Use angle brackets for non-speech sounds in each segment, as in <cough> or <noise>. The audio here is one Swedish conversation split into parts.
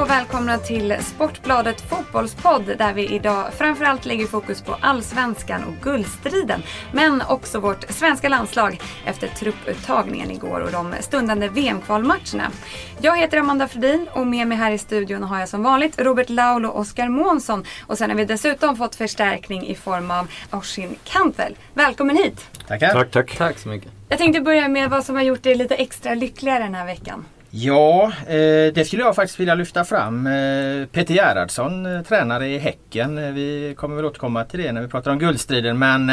och välkomna till Sportbladet Fotbollspodd där vi idag framförallt lägger fokus på allsvenskan och guldstriden. Men också vårt svenska landslag efter trupputtagningen igår och de stundande VM-kvalmatcherna. Jag heter Amanda Fredin och med mig här i studion har jag som vanligt Robert Laul och Oskar Månsson. Och sen har vi dessutom fått förstärkning i form av Oshin Kantvel. Välkommen hit! Tackar! Tack, tack. Tack så mycket. Jag tänkte börja med vad som har gjort dig lite extra lyckligare den här veckan. Ja, eh, det skulle jag faktiskt vilja lyfta fram. Eh, Peter Gerhardsson, eh, tränare i Häcken. Vi kommer väl återkomma till det när vi pratar om guldstriden. Men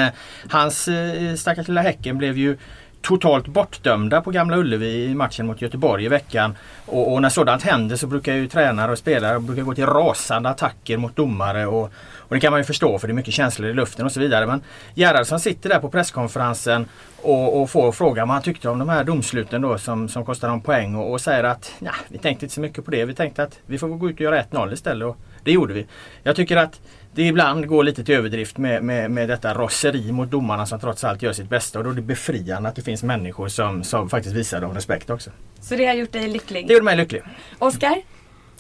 hans stackars lilla Häcken blev ju totalt bortdömda på Gamla Ullevi i matchen mot Göteborg i veckan. Och, och när sådant händer så brukar ju tränare och spelare brukar gå till rasande attacker mot domare. Och, och det kan man ju förstå för det är mycket känslor i luften och så vidare. Men Gerhardsson sitter där på presskonferensen och, och får frågan vad han tyckte om de här domsluten då som, som kostar dem poäng och, och säger att ja, vi tänkte inte så mycket på det. Vi tänkte att vi får gå ut och göra 1-0 istället. Och det gjorde vi. Jag tycker att det ibland går lite till överdrift med, med, med detta rosseri mot domarna som trots allt gör sitt bästa. Och då är det befriande att det finns människor som, som faktiskt visar dem respekt också. Så det har gjort dig lycklig. Det gjorde mig lycklig. Oskar?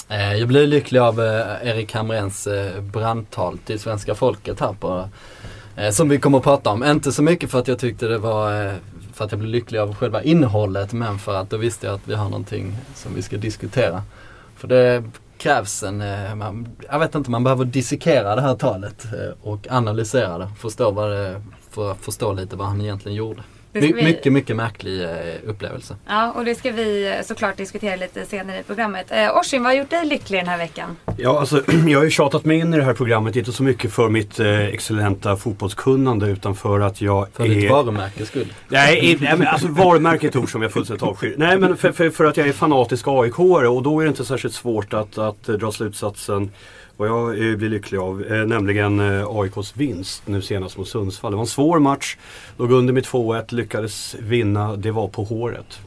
Eh, jag blev lycklig av eh, Erik Hamréns eh, brandtal till svenska folket här på som vi kommer att prata om. Inte så mycket för att jag tyckte det var för att jag blev lycklig av själva innehållet men för att då visste jag att vi har någonting som vi ska diskutera. För det krävs en, man, jag vet inte, man behöver dissekera det här talet och analysera det. Förstå, vad det, för att förstå lite vad han egentligen gjorde. My, vi- Mycket, mycket märklig eh, upplevelse. Ja, och det ska vi eh, såklart diskutera lite senare i programmet. Eh, Oshin, vad har gjort dig lycklig den här veckan? Ja, alltså, <clears throat> jag har ju tjatat mig in i det här programmet, inte så mycket för mitt eh, excellenta fotbollskunnande utan för att jag För är... ditt varumärkes skull. Nej, nej men alltså varumärket ord som jag fullständigt avskyr. Nej men för, för, för att jag är fanatisk aik och då är det inte särskilt svårt att, att dra slutsatsen vad jag eh, blir lycklig av. Eh, nämligen eh, AIKs vinst nu senast mot Sundsvall. Det var en svår match. Låg under med 2-1, lyckades vinna. Det var på håret.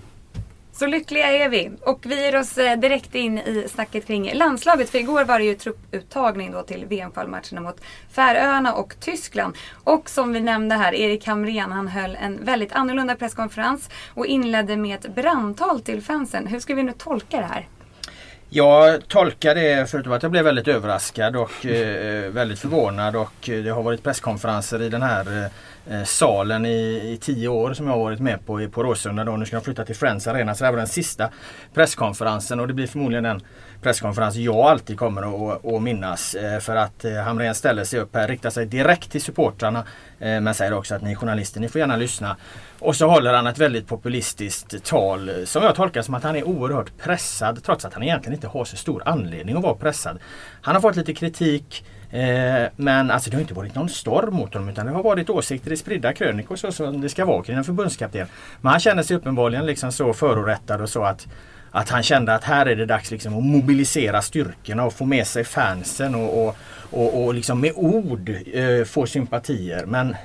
Så lyckliga är vi. Och vi ger oss direkt in i snacket kring landslaget. För igår var det ju trupputtagning då till VM-kvalmatcherna mot Färöarna och Tyskland. Och som vi nämnde här, Erik Hamrén han höll en väldigt annorlunda presskonferens och inledde med ett brandtal till fansen. Hur ska vi nu tolka det här? Jag tolkar det, förutom att jag blev väldigt överraskad och eh, väldigt förvånad och eh, det har varit presskonferenser i den här eh, Eh, salen i, i tio år som jag har varit med på i på Råsunda. Då. Nu ska jag flytta till Friends Arena så det här var den sista presskonferensen och det blir förmodligen den presskonferens jag alltid kommer att, att minnas. Eh, för att eh, Hamrén ställer sig upp här, riktar sig direkt till supportrarna men säger också att ni journalister, ni får gärna lyssna. Och så håller han ett väldigt populistiskt tal som jag tolkar som att han är oerhört pressad trots att han egentligen inte har så stor anledning att vara pressad. Han har fått lite kritik eh, men alltså det har inte varit någon storm mot honom utan det har varit åsikter i spridda krönikor så som det ska vara kring en förbundskapten. Men han känner sig uppenbarligen liksom så förorättad och så att att han kände att här är det dags liksom att mobilisera styrkorna och få med sig fansen och, och, och, och liksom med ord eh, få sympatier. Men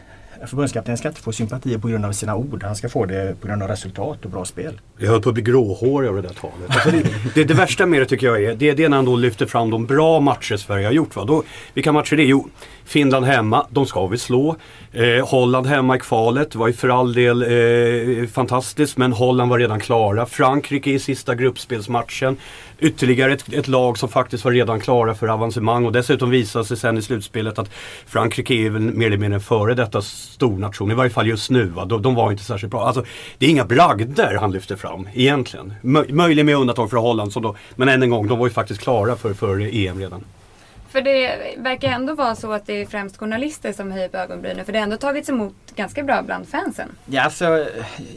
förbundskapten ska inte få sympatier på grund av sina ord. Han ska få det på grund av resultat och bra spel. Jag höll på att bli gråhårig av det där talet. Alltså det, det, det värsta med det tycker jag är, det är det när han då lyfter fram de bra matcher Sverige har gjort. Va? Då, vilka matcher är det? Jo, Finland hemma, de ska vi slå. Eh, Holland hemma i kvalet, var ju för all del eh, fantastiskt men Holland var redan klara. Frankrike i sista gruppspelsmatchen. Ytterligare ett, ett lag som faktiskt var redan klara för avancemang och dessutom visade sig sen i slutspelet att Frankrike är väl mer eller mindre en före detta stornation, i varje fall just nu. Va? De, de var inte särskilt bra. Alltså, det är inga bragder han lyfter fram egentligen. Mö, möjligen med undantag för Holland, som då, men än en gång, de var ju faktiskt klara för, för EM redan. För det verkar ändå vara så att det är främst journalister som höjer på ögonbrynen. För det har ändå tagits emot ganska bra bland fansen. Ja, alltså,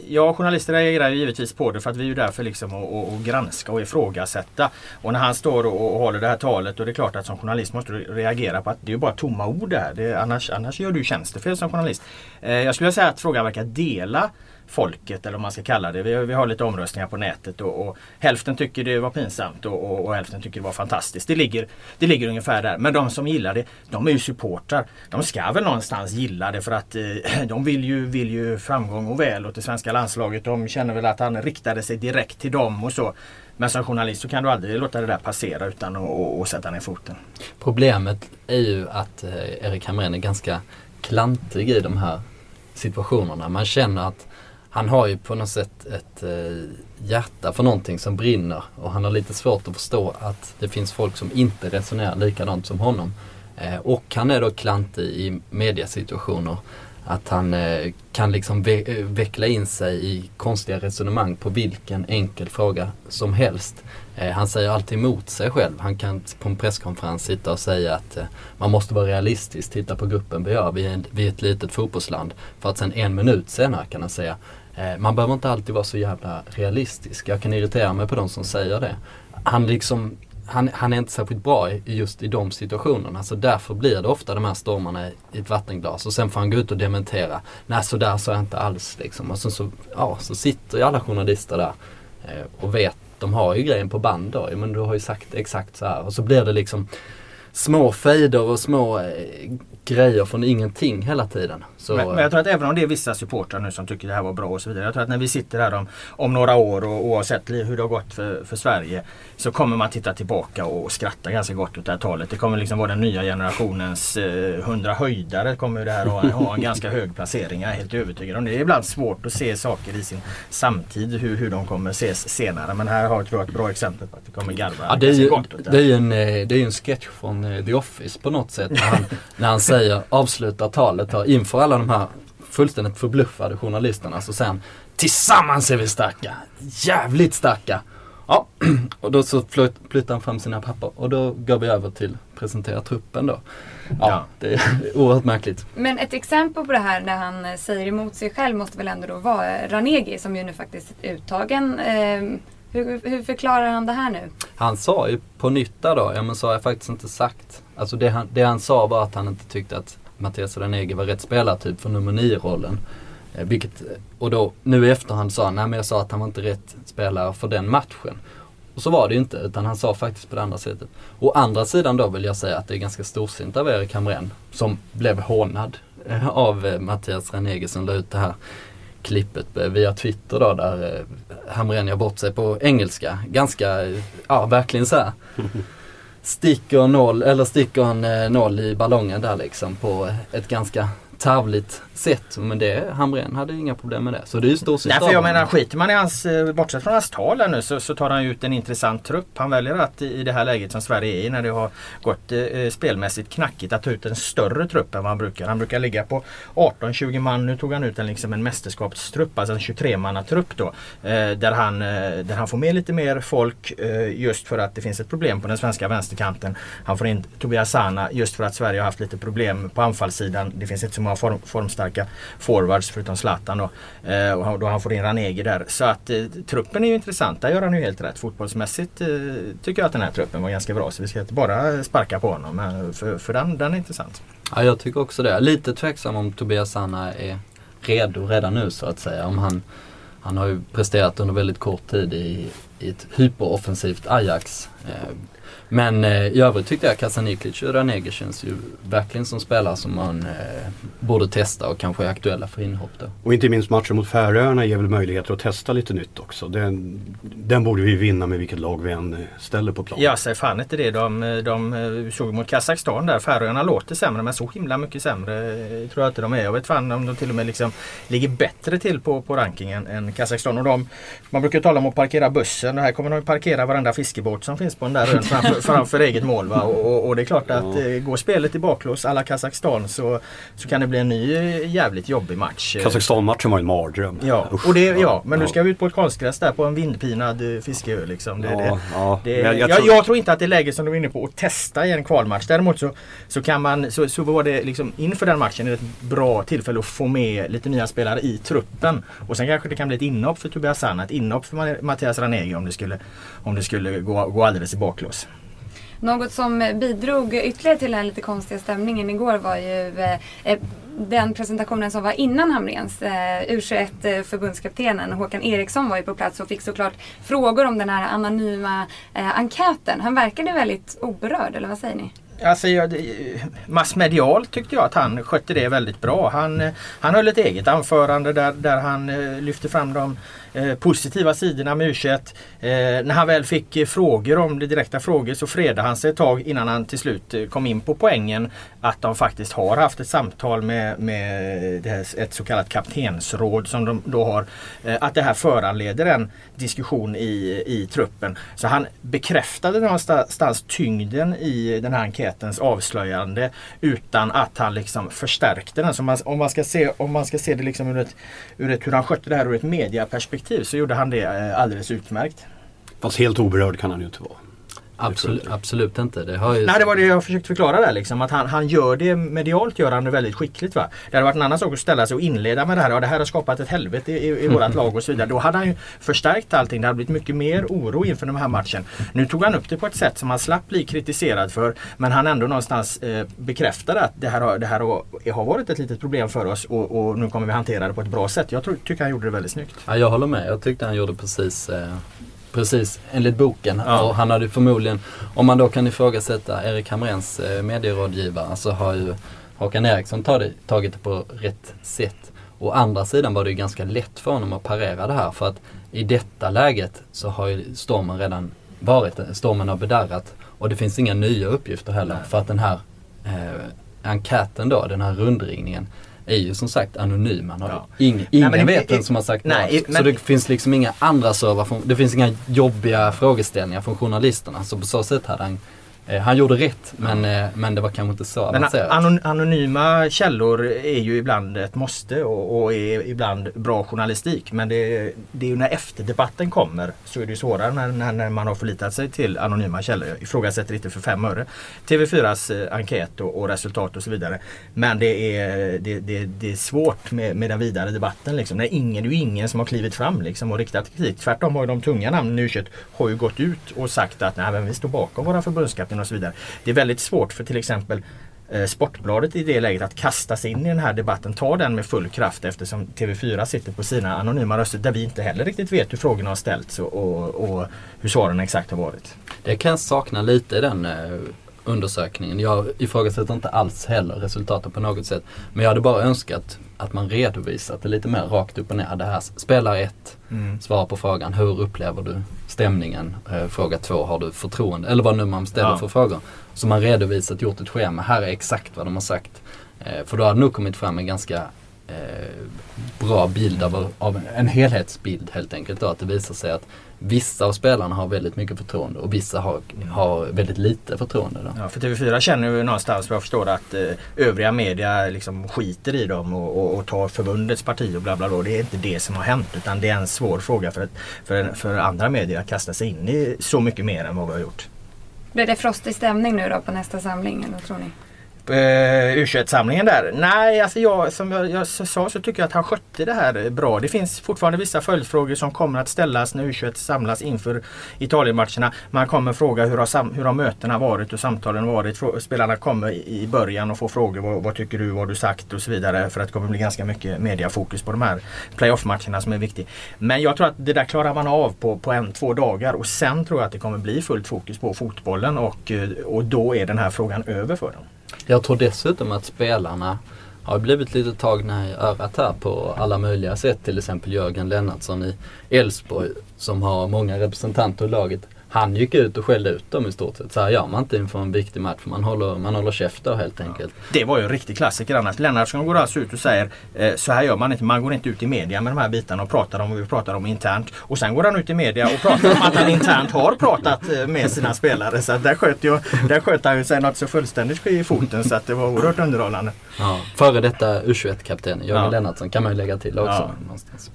jag och journalister reagerar ju givetvis på det för att vi är ju där för liksom att, att, granska och ifrågasätta. Och när han står och, och håller det här talet och det är klart att som journalist måste du reagera på att det är ju bara tomma ord det här. Det, annars, annars gör du tjänstefel som journalist. Eh, jag skulle vilja säga att frågan verkar dela folket eller vad man ska kalla det. Vi, vi har lite omröstningar på nätet och, och hälften tycker det var pinsamt och, och, och hälften tycker det var fantastiskt. Det ligger, det ligger ungefär där. Men de som gillar det, de är ju supportrar. De ska väl någonstans gilla det för att eh, de vill ju, vill ju framgång och väl åt det svenska landslaget. De känner väl att han riktade sig direkt till dem och så. Men som journalist så kan du aldrig låta det där passera utan att sätta ner foten. Problemet är ju att eh, Erik Hamrén är ganska klantig i de här situationerna. Man känner att han har ju på något sätt ett eh, hjärta för någonting som brinner och han har lite svårt att förstå att det finns folk som inte resonerar likadant som honom. Eh, och han är då klantig i mediasituationer. Att han eh, kan liksom ve eh, veckla in sig i konstiga resonemang på vilken enkel fråga som helst. Eh, han säger alltid emot sig själv. Han kan på en presskonferens sitta och säga att eh, man måste vara realistisk, titta på gruppen vi gör, vi är, ett litet fotbollsland. För att sen en minut senare kan han säga Eh, man behöver inte alltid vara så jävla realistisk. Jag kan irritera mig på de som säger det. Han liksom han, han, är inte särskilt bra i, just i de situationerna. Så därför blir det ofta de här stormarna i, i ett vattenglas. Och sen får han gå ut och dementera. Nej, så där sa jag inte alls liksom. Och sen så, ja, så sitter ju alla journalister där eh, och vet. De har ju grejen på band då. Men du har ju sagt exakt så här. Och så blir det liksom små fejder och små eh, grejer från ingenting hela tiden. Så, men, men, jag tror att även om det är vissa supportrar nu som tycker det här var bra och så vidare. Jag tror att när vi sitter här om, om några år och oavsett hur det har gått för, för Sverige så kommer man titta tillbaka och skratta ganska gott åt det här talet. Det kommer liksom vara den nya generationens eh, hundra höjdare kommer det här ha, ha en ganska hög placering. Jag är helt övertygad om det. Det är ibland svårt att se saker i sin samtid hur, hur de kommer ses senare. Men här har jag ett bra exempel på att det kommer garva ja, det är ju, det, är en, eh, det är en sketch från eh, The Office på något sätt. När han, när han säger, avslutar talet här, inför alla de här fullständigt förbluffade journalisterna så sen Tillsammans är vi starka! Jävligt starka! Ja, <clears throat> och då så flyttar han fram sina papper och då går vi över till presentera truppen då. Ja, ja. det är <laughs> oerhört märkligt. Men ett exempel på det här när han säger emot sig själv måste väl ändå då vara Ranegi som ju nu faktiskt är uttagen. Eh, hur, hur, förklarar han det här nu? Han sa ju på nytta då, ja men så har jag faktiskt inte sagt. Alltså det han, det han sa var att han inte tyckte att Mattias Ranegi var rätt spelartyp för nummer 9-rollen. Eh, vilket, och då nu i efterhand sa han, nej men jag sa att han var inte rätt spelare för den matchen. Och så var det ju inte, utan han sa faktiskt på det andra sättet. Å andra sidan då vill jag säga att det är ganska storsint av Erik Hamrén som blev hånad eh, av eh, Mattias Ranegi som la ut det här klippet via Twitter då där eh, Hamrén gör bort sig på engelska. Ganska, ja verkligen så här. Sticker noll, eller sticker en eh, noll i ballongen där liksom på ett ganska tarvligt sätt. Men det, Hamrén hade inga problem med det. Så det är ju storsint Nej, för jag menar skiter man i hans, eh, bortsett från hans tal nu så, så, tar han ut en intressant trupp. Han väljer att i det här läget som Sverige är i när det har gått eh, spelmässigt knackigt att ta ut en större trupp än vad han brukar. Han brukar ligga på 18-20 man. Nu tog han ut en, liksom en mästerskapstrupp, alltså en 23-mannatrupp då. Eh, där, han, eh, där han får med lite mer folk eh, just för att det finns ett problem på den svenska vänsterkanten. Han får in Tobias Sana just för att Sverige har haft lite problem på anfallssidan. Det finns inte så många form, formstarka forwards förutom Zlatan då. Eh, och då han får in Ranegi där. Så att eh, truppen är ju intressant. Där gör han ju helt rätt. Fotbollsmässigt eh, tycker jag att den här truppen var ganska bra. Så vi ska inte bara sparka på honom. Men för, för den, den är intressant. Ja, jag tycker också det. Lite tveksam om Tobias Sanna är redo redan nu så att säga. Om han, han har ju presterat under väldigt kort tid i, i ett hyperoffensivt Ajax. Eh, men eh, i övrigt tyckte jag Kasaniklic och Ranegi känns ju verkligen som spelare som man eh, borde testa och kanske är aktuella för inhopp då. Och inte minst matchen mot Färöarna ger väl möjligheter att testa lite nytt också. Den, den borde vi vinna med vilket lag vi än eh, ställer på plan. Ja, säg fan inte det. De, de eh, såg mot Kazakstan där. Färöarna låter sämre men så himla mycket sämre eh, tror jag inte de är. Jag vet fan om de till och med liksom ligger bättre till på, på rankingen än Kazakstan. Och de, man brukar tala om att parkera bussen. Och här kommer de parkera varenda fiskebåt som finns på den där ön framför framför eget mål. Va? Och, och, det är klart att ja. Eh, går spelet i baklås alla Kazakstan så, så kan det bli en ny eh, jävligt jobbig match. Kazakstan-matchen var en mardröm. Ja, och det, ja men nu ska vi ut på ett konstgräs där på en vindpinad eh, fiskeö. Liksom. Det, ja, ja. Det, jag, jag, jag, tror... jag, tror... inte att det är läge som du är inne på att testa i en kvalmatch. Däremot så, så, kan man, så, så var det liksom inför den matchen ett bra tillfälle att få med lite nya spelare i truppen. Och sen kanske det kan bli ett inhopp för Tobias Sanna, ett inhopp för Mattias Ranegi om det skulle, om det skulle gå, gå alldeles i baklås. Något som bidrog ytterligare till den här lite konstiga stämningen igår var ju eh, eh, den presentationen som var innan Hamrens. Eh, U21 förbundskaptenen Håkan Eriksson var ju på plats och fick såklart frågor om den här anonyma enkäten. Han verkade väldigt oberörd, eller vad säger ni? Alltså, jag, massmedialt tyckte jag att han skötte det väldigt bra. Han, han höll ett eget anförande där, där han lyfte fram de eh, positiva sidorna med u eh, När han väl fick eh, frågor om det direkta frågor så fredade han sig ett tag innan han till slut eh, kom in på poängen att de faktiskt har haft ett samtal med, med ett så kallat kaptensråd som de då har. Eh, att det här föranleder en diskussion i, i truppen. Så han bekräftade någonstans tyngden i den här enkätens avslöjande utan att han liksom förstärkte den. Så man, om, man ska se, om man ska se det liksom ur, ett, ur ett, hur han skötte det här ur ett mediaperspektiv så gjorde han det eh, alldeles utmärkt. Fast helt oberörd kan han ju inte vara. Absolut, absolut inte. Det, ju... Nej, det var det jag försökte förklara där. Liksom, att han, han gör det medialt gör han det väldigt skickligt. Va? Det hade varit en annan sak att ställa sig och inleda med det här. Ja, det här har skapat ett helvete i, i, i vårat lag och så vidare. <laughs> Då hade han ju förstärkt allting. Det hade blivit mycket mer oro inför den här matchen. Nu tog han upp det på ett sätt som han slapp bli kritiserad för. Men han ändå någonstans eh, bekräftade att det här, har, det här har, har varit ett litet problem för oss och, och nu kommer vi hantera det på ett bra sätt. Jag tror, tycker han gjorde det väldigt snyggt. Ja, jag håller med. Jag tyckte han gjorde precis eh Precis, enligt boken. Ja. Och han hade förmodligen, om man då kan ifrågasätta Erik Hamrens eh, medierådgivare, så har ju Håkan Eriksson tagit, tagit det på rätt sätt. Å andra sidan var det ju ganska lätt för honom att parera det här för att i detta läget så har ju stormen redan varit, stormen har bedarrat och det finns inga nya uppgifter heller för att den här eh, enkäten då, den här rundringningen är ju som sagt anonym. Man har ja. ing, ingen nej, vet vem som har sagt nej, vad. Så det finns liksom inga andra servar, det finns inga jobbiga frågeställningar från journalisterna. Så på så sätt hade han han gjorde rätt men, eh, men det var kanske inte så avancerat. Anon anonyma källor är ju ibland ett måste och, och är ibland bra journalistik. Men det, det är ju när efterdebatten kommer så är det svårare när, när, när, man har förlitat sig till anonyma källor. Jag ifrågasätter inte för fem öre. TV4s eh, enkät och, och, resultat och så vidare. Men det är, det, det, det är svårt med, med den vidare debatten. Liksom. När ingen, det är ju ingen som har klivit fram liksom, och riktat kritik. Tvärtom har ju de tunga namnen i har ju gått ut och sagt att Nej, men vi står bakom våra förbundskaptener och så vidare. Det är väldigt svårt för till exempel eh, Sportbladet i det läget att kasta sig in i den här debatten, ta den med full kraft eftersom TV4 sitter på sina anonyma röster där vi inte heller riktigt vet hur frågorna har ställts och, och, och hur svaren exakt har varit. Det kan jag sakna lite i den eh, undersökningen. Jag ifrågasätter inte alls heller resultaten på något sätt. Men jag hade bara önskat att man redovisat det lite mer rakt upp och ner. Det här spelar ett, mm. svara på frågan hur upplever du stämningen? Eh, fråga två, har du förtroende? Eller vad nu man ställer ja. för frågor. Så man redovisat, gjort ett schema. Här är exakt vad de har sagt. Eh, för då hade nog kommit fram en ganska eh, bra bild av, av, en helhetsbild helt enkelt. Då, att det visar sig att vissa av spelarna har väldigt mycket förtroende och vissa har, har väldigt lite förtroende. Då. Ja, för TV4 känner ju någonstans vad jag förstår att eh, övriga media liksom skiter i dem och, och, och, tar förbundets parti och bla bla bla. Det är inte det som har hänt utan det är en svår fråga för, för, för andra medier att kasta sig in i så mycket mer än vad vi har gjort. Blir det frostig stämning nu då på nästa samling eller tror ni? Eh, u samlingen där? Nej, alltså jag, som jag, jag, sa så tycker jag att han skötte det här bra. Det finns fortfarande vissa följdfrågor som kommer att ställas när U21 samlas inför Italienmatcherna. Man kommer fråga hur har, hur har mötena varit och samtalen varit. Spelarna kommer i början och får frågor. Vad, vad tycker du? Vad har du sagt? Och så vidare. För att det kommer bli ganska mycket mediafokus på de här playoff-matcherna som är viktiga. Men jag tror att det där klarar man av på, på en, två dagar och sen tror jag att det kommer bli fullt fokus på fotbollen och, och då är den här frågan över för dem. Jag tror dessutom att spelarna har blivit lite tagna i örat här på alla möjliga sätt. Till exempel Jörgen Lennartsson i Elfsborg som har många representanter i laget han gick ut och skällde ut dem i stort sett. Så här gör man inte inför en viktig match. Man håller, man håller käft då helt enkelt. Det var ju en riktig klassiker annars. Lennartsson går alltså ut och säger eh, så här gör man inte. Man går inte ut i media med de här bitarna och pratar om vad vi pratar om internt. Och sen går han ut i media och pratar om att han internt har pratat eh, med sina spelare. Så där sköt, ju, där sköt han ju sig något så fullständigt i foten så att det var oerhört underhållande. Ja, före detta U21-kapten Jörgen ja. Lennartsson kan man ju lägga till också. Ja. Någonstans.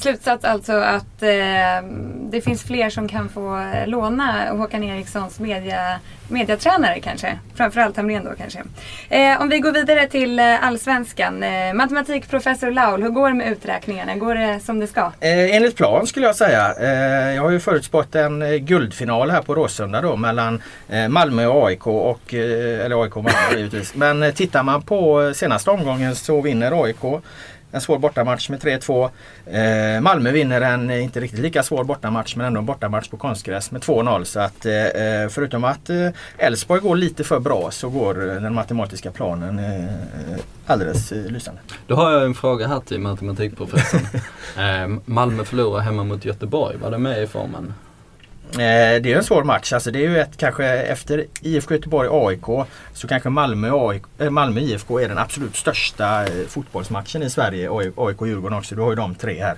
Slutsats alltså att eh, det finns fler som kan få eh, låna Håkan Erikssons media, mediatränare kanske. Framförallt Hamrén då kanske. Eh, om vi går vidare till eh, Allsvenskan. Eh, matematikprofessor Laul, hur går det med uträkningarna? Går det som det ska? Eh, enligt plan skulle jag säga. Eh, jag har ju förutspått en eh, guldfinal här på Råsunda då mellan Malmö och AIK. Och, eller AIK och Malmö givetvis. Men tittar man på senaste omgången så vinner AIK en svår bortamatch med 3-2. Eh, Malmö vinner en inte riktigt lika svår bortamatch men ändå en bortamatch på konstgräs med 2-0. Så att eh, eh förutom att eh, Elfsborg går lite för bra så går den matematiska planen eh, alldeles lysande. Då har jag en fråga här till matematikprofessorn. <laughs> Malmö förlorar hemma mot Göteborg. Var det med i formen? Eh, det är en svår match. Alltså det är ju ett kanske efter IFK Göteborg AIK så kanske Malmö, AIK, äh, Malmö IFK är den absolut största eh, fotbollsmatchen i Sverige. AIK och Djurgården också. Du har ju de tre här.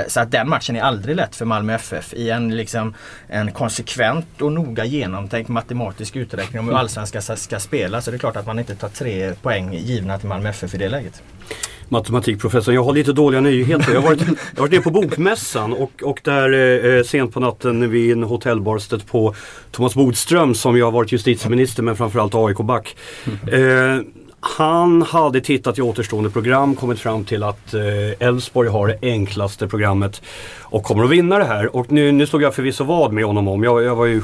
Eh, så att den matchen är aldrig lätt för Malmö FF. I en, liksom, en konsekvent och noga genomtänkt matematisk uträkning om hur allsvenskan ska, ska spela så det är klart att man inte tar tre poäng givna till Malmö FF i det läget matematikprofessorn. Jag har lite dåliga nyheter. Jag har varit, <laughs> jag varit nere på Bokmässan och, och där eh, sent på natten vid en hotellbar stött på Thomas Bodström som ju har varit justitieminister men framförallt AIK-back. Eh, han hade tittat i återstående program, kommit fram till att eh, Elfsborg eh, har det enklaste programmet och kommer att vinna det här. Och nu, nu stod jag förvisso vad med honom om. Jag, jag var ju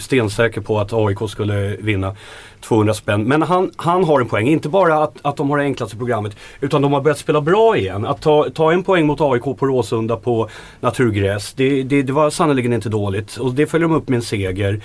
stensäker på att AIK skulle vinna 200 spänn. Men han, han har en poäng, inte bara att, att de har det enklaste programmet utan de har börjat spela bra igen. Att ta, ta en poäng mot AIK på Råsunda på naturgräs, det, det, det var sannerligen inte dåligt. Och det följer de upp med en seger.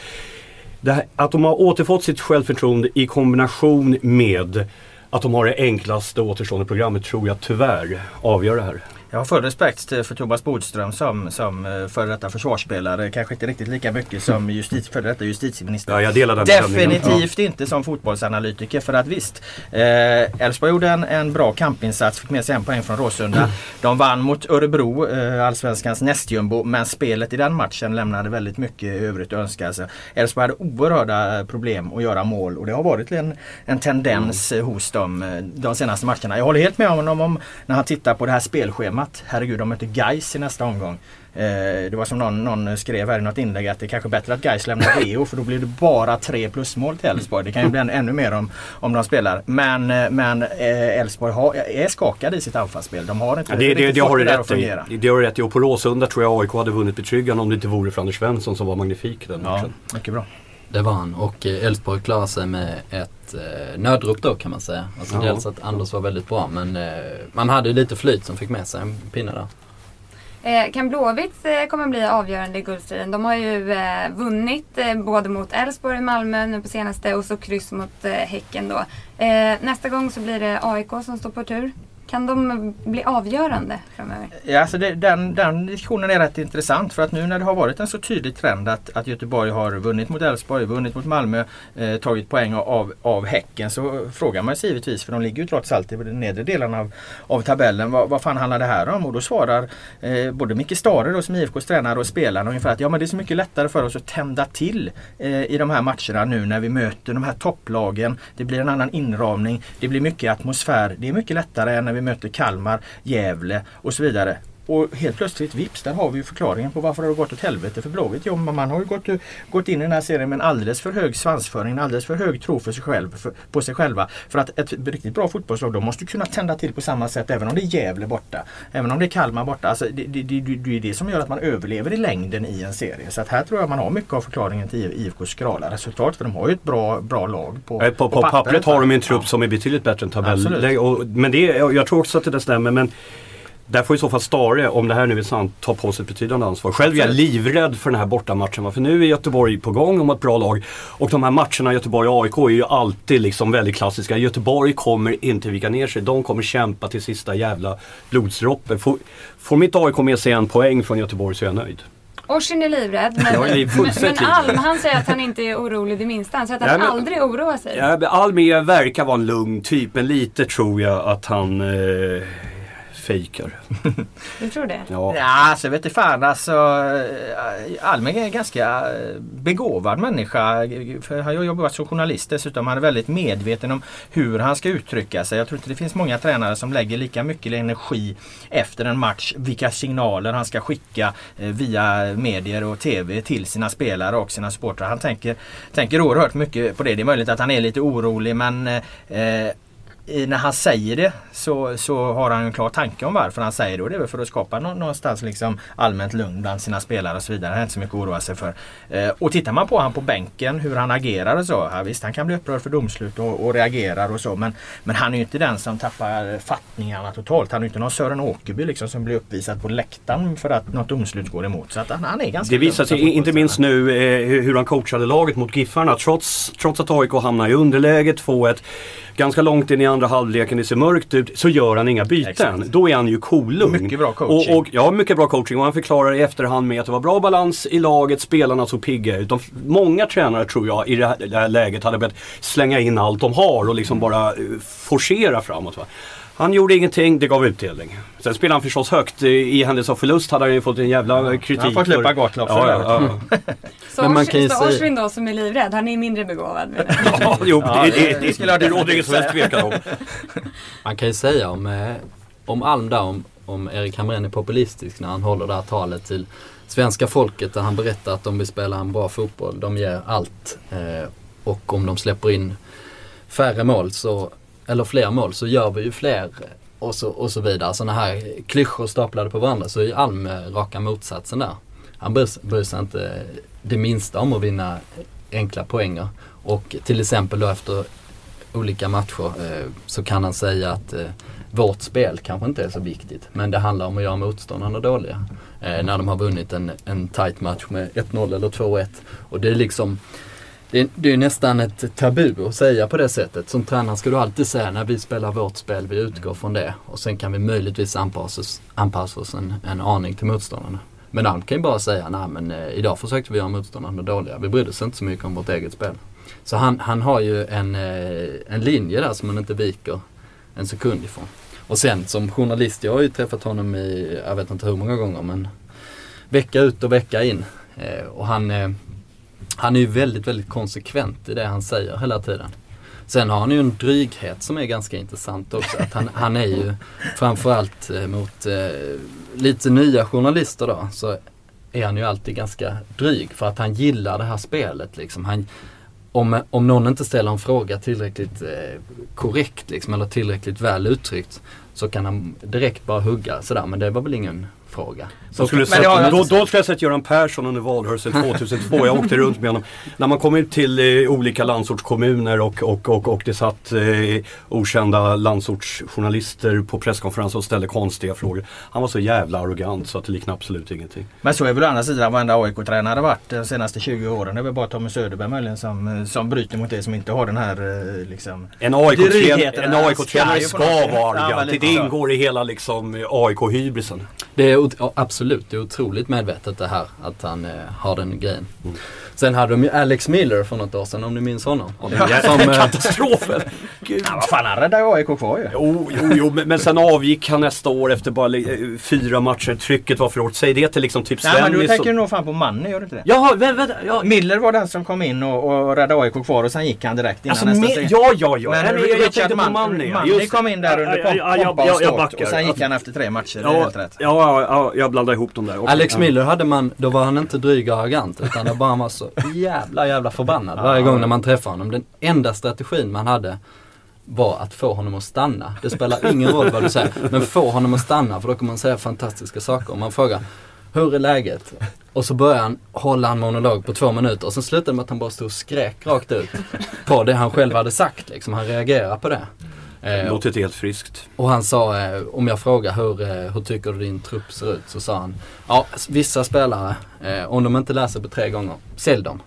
Här, att de har återfått sitt självförtroende i kombination med att de har det enklaste återstående programmet tror jag tyvärr avgör det här. Jag har full respekt för Thomas Bodström som, som eh, före detta försvarsspelare. Kanske inte riktigt lika mycket som justitie, före detta justitieminister. Ja, jag delar den Definitivt ja. inte som fotbollsanalytiker. För att visst, eh, Elfsborg eh, gjorde en, en bra kampinsats. Fick med sig en poäng från Råsunda. De vann mot Örebro, eh, allsvenskans nästjumbo. Men spelet i den matchen lämnade väldigt mycket övrigt att önska. Alltså, Elfsborg hade oerhörda problem att göra mål. Och det har varit en, en tendens mm. hos dem eh, de senaste matcherna. Jag håller helt med honom om när han tittar på det här spelschemat schemat. Herregud, de möter Gais i nästa omgång. Eh, det var som någon, någon, skrev här i något inlägg att det är kanske är bättre att Gais lämnar <laughs> Rio för då blir det bara tre plusmål till Elfsborg. Det kan ju bli ännu mer om, om de spelar. Men eh, men eh, Elfsborg är skakade i sitt anfallsspel. De har inte ja, det, det, det har du rätt i. Det har du rätt i. Och på Råsunda tror jag AIK hade vunnit betryggande om det inte vore för Anders Svensson som var magnifik den matchen. Ja, mycket bra. Det var han och Elfsborg klarade sig med ett eh, nödrop då kan man säga. Alltså ja. dels att Anders var väldigt bra men eh, man hade lite flyt som fick med sig en pinne där. Eh, kan Blåvitt eh, komma bli avgörande i guldstriden? De har ju eh, vunnit eh, både mot Elfsborg och Malmö nu på senaste och så kryss mot eh, Häcken då. Eh, nästa gång så blir det AIK som står på tur. Kan de bli avgörande framöver? Ja, alltså det, den, den diskussionen är rätt intressant för att nu när det har varit en så tydlig trend att, att Göteborg har vunnit mot Elfsborg, vunnit mot Malmö, eh, tagit poäng av, av Häcken så frågar man sig givetvis, för de ligger ju trots allt i den nedre delen av, av tabellen, vad, vad fan handlar det här om? Och då svarar eh, både Micke Stare då, som IFKs tränare och spelarna ungefär att ja men det är så mycket lättare för oss att tända till eh, i de här matcherna nu när vi möter de här topplagen. Det blir en annan inramning, det blir mycket atmosfär. Det är mycket lättare än när vi vi möter Kalmar, Gävle och så vidare. Och helt plötsligt vips, där har vi ju förklaringen på varför det har gått åt helvete för Blåvitt. Jo, man har ju gått, gått in i den här serien med en alldeles för hög svansföring, en alldeles för hög tro för sig själv, för, på sig själva. För att ett riktigt bra fotbollslag, de måste kunna tända till på samma sätt även om det är Gävle borta. Även om det är Kalmar borta. Alltså, det, det, det, det är det som gör att man överlever i längden i en serie. Så att här tror jag man har mycket av förklaringen till IFKs skrala resultat. För de har ju ett bra, bra lag på, på, på, på pappret. har de en trupp ja. som är betydligt bättre än tabell. Men det, jag tror också att det där stämmer. Men där får i så fall Stare, om det här nu är sant, ta på sig ett betydande ansvar. Själv är jag livrädd för den här bortamatchen. För nu är Göteborg på gång om ett bra lag. Och de här matcherna Göteborg-AIK är ju alltid liksom väldigt klassiska. Göteborg kommer inte vika ner sig. De kommer kämpa till sista jävla blodsdroppen. Får, får mitt AIK med sig en poäng från Göteborg så är jag nöjd. Orsin är livrädd. Men, jag är men, men Alm han säger att han inte är orolig det minsta. Han säger att han ja, men, aldrig oroar sig. Ja, Alm verkar vara en lugn typ. Men lite tror jag att han eh, fejkar. Du tror det? Ja, ja alltså vet inte fan alltså. Eh, Alming är en ganska eh, begåvad människa. För han har jobbat som journalist dessutom. Han är väldigt medveten om hur han ska uttrycka sig. Jag tror inte det finns många tränare som lägger lika mycket energi efter en match. Vilka signaler han ska skicka eh, via medier och TV till sina spelare och sina supportrar. Han tänker, tänker oerhört mycket på det. Det är möjligt att han är lite orolig men eh, i, när han säger det så, så har han en klar tanke om varför han säger det. Och det är väl för att skapa någonstans liksom allmänt lugn bland sina spelare och så vidare. Han har inte så mycket att oroa sig för. Eh, och tittar man på han på bänken, hur han agerar och så. Ja, visst, han kan bli upprörd för domslut och, och reagerar och så. Men, men han är ju inte den som tappar fattningarna totalt. Han är ju inte någon Sören Åkerby liksom som blir uppvisad på läktaren för att något domslut går emot. Så att han, han är ganska Det visar sig inte minst nu eh, hur han coachade laget mot Giffarna. Trots, trots att AIK hamnar i underläge 2-1 ganska långt in i andra halvleken, det ser mörkt ut, så gör han inga byten. Exakt. Då är han ju kolugn. Mycket bra coaching. Och, och, ja, mycket bra coaching. Och han förklarar i efterhand med att det var bra balans i laget, spelarna såg pigga ut. De, många tränare tror jag i det här, det här läget hade börjat slänga in allt de har och liksom bara uh, forcera framåt. Va? Han gjorde ingenting, det gav utdelning. Sen spelade han förstås högt. I händelse av förlust hade han ju fått en jävla kritik. Han har fått löpa gatan också. Ja, ja, ja. <laughs> så Men man kan ju så Orsvin då som är livrädd, han är mindre begåvad <laughs> ja, jo, det, det, det, det, det råder ingen som helst tvekan om. <laughs> Man kan ju säga om, eh, om Alm där, om, om Erik Hamrén är populistisk när han håller det här talet till svenska folket där han berättar att de vill spela en bra fotboll. De ger allt. Eh, och om de släpper in färre mål så eller fler mål så gör vi ju fler och så, och så vidare. Sådana här klyschor staplade på varandra så är Alm eh, raka motsatsen där. Han bryr sig inte eh, det minsta om att vinna enkla poänger. Och till exempel då efter olika matcher eh, så kan han säga att eh, vårt spel kanske inte är så viktigt. Men det handlar om att göra motståndarna dåliga. Eh, när de har vunnit en, en tight match med 1-0 eller 2-1. Och det är liksom det, det är nästan ett tabu att säga på det sättet. Som tränare ska du alltid säga när vi spelar vårt spel, vi utgår från det. Och sen kan vi möjligtvis anpassa oss, anpassa oss en, en aning till motståndarna. Men Alm kan ju bara säga, nej men eh, idag försökte vi göra motståndarna dåliga. Vi brydde oss inte så mycket om vårt eget spel. Så han, han har ju en, eh, en linje där som han inte viker en sekund ifrån. Och sen som journalist, jag har ju träffat honom i, jag vet inte hur många gånger men vecka ut och vecka in. Eh, och han, eh, han är ju väldigt, väldigt konsekvent i det han säger hela tiden. Sen har han ju en dryghet som är ganska intressant också. Att han, han är ju framförallt eh, mot eh, lite nya journalister då så är han ju alltid ganska dryg för att han gillar det här spelet. Liksom. Han, om, om någon inte ställer en fråga tillräckligt eh, korrekt liksom, eller tillräckligt väl uttryckt så kan han direkt bara hugga sådär men det var väl ingen fråga. Så skulle sett, då, då skulle jag sett Göran Persson under valrörelsen <laughs> 2002. Jag åkte runt med honom. När man kom ut till eh, olika landsortskommuner och, och, och, och det satt eh, okända landsortsjournalister på presskonferenser och ställde konstiga frågor. Han var så jävla arrogant så att det liknar absolut ingenting. Men så är väl å andra sidan varenda AIK-tränare varit de senaste 20 åren. Det är väl bara Tommy Söderberg möjligen som, som bryter mot det som inte har den här eh, liksom... En AIK-tränare AIK ska vara arrogant. Det ingår i hela liksom AIK-hybrisen. Det är absolut, det är otroligt medvetet det här att han eh, har den grejen. Mm. Sen hade de ju Alex Miller för något år sedan om ni minns honom. Ja, som, eh, katastrofen! <laughs> Gud. Ja, vad fan, han räddade AIK kvar ju. Jo, jo, jo men, men sen avgick han nästa år efter bara eh, fyra matcher. Trycket var för hårt. Säg det till liksom typ Sven. Nej, men du tänker nog fan på Manne, gör du inte det? Jaha, vänta, vänta, ja. Miller var den som kom in och, och räddade AIK kvar och sen gick han direkt innan alltså, nästa Ja, ja, ja. Men jag, jag tänkte på Manne. Manne kom in där under pompa och ståt och sen gick han efter tre matcher. Ja. Ja, ja, jag blandade ihop dem där. Alex Miller hade man, då var han inte dryg och arrogant utan det bara han var så jävla jävla förbannad varje gång när man träffade honom. Den enda strategin man hade var att få honom att stanna. Det spelar ingen roll vad du säger, men få honom att stanna för då kommer man säga fantastiska saker. Om man frågar hur är läget? Och så börjar han hålla en monolog på två minuter och sen slutar det med att han bara stod och skrek rakt ut på det han själv hade sagt. Liksom. Han reagerar på det. Eh, Låter helt friskt. Och han sa, eh, om jag frågar hur, eh, hur tycker du din trupp ser ut? Så sa han, ja vissa spelare, eh, om de inte läser på tre gånger, sälj dem.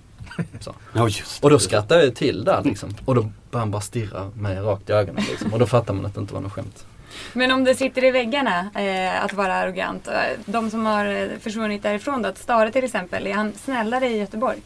Så. <laughs> Ja, just och då skrattade jag till där liksom. Och då började han bara stirra mig rakt i ögonen liksom. Och då fattar man att det inte var något skämt. Men om det sitter i väggarna eh, att vara arrogant. De som har försvunnit därifrån då, Stare till exempel, är han snällare i Göteborg?